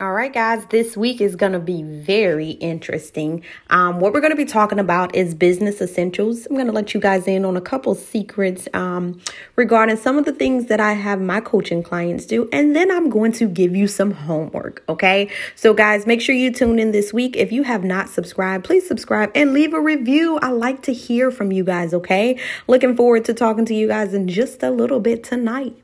All right, guys, this week is going to be very interesting. Um, what we're going to be talking about is business essentials. I'm going to let you guys in on a couple secrets um, regarding some of the things that I have my coaching clients do, and then I'm going to give you some homework. Okay, so guys, make sure you tune in this week. If you have not subscribed, please subscribe and leave a review. I like to hear from you guys. Okay, looking forward to talking to you guys in just a little bit tonight.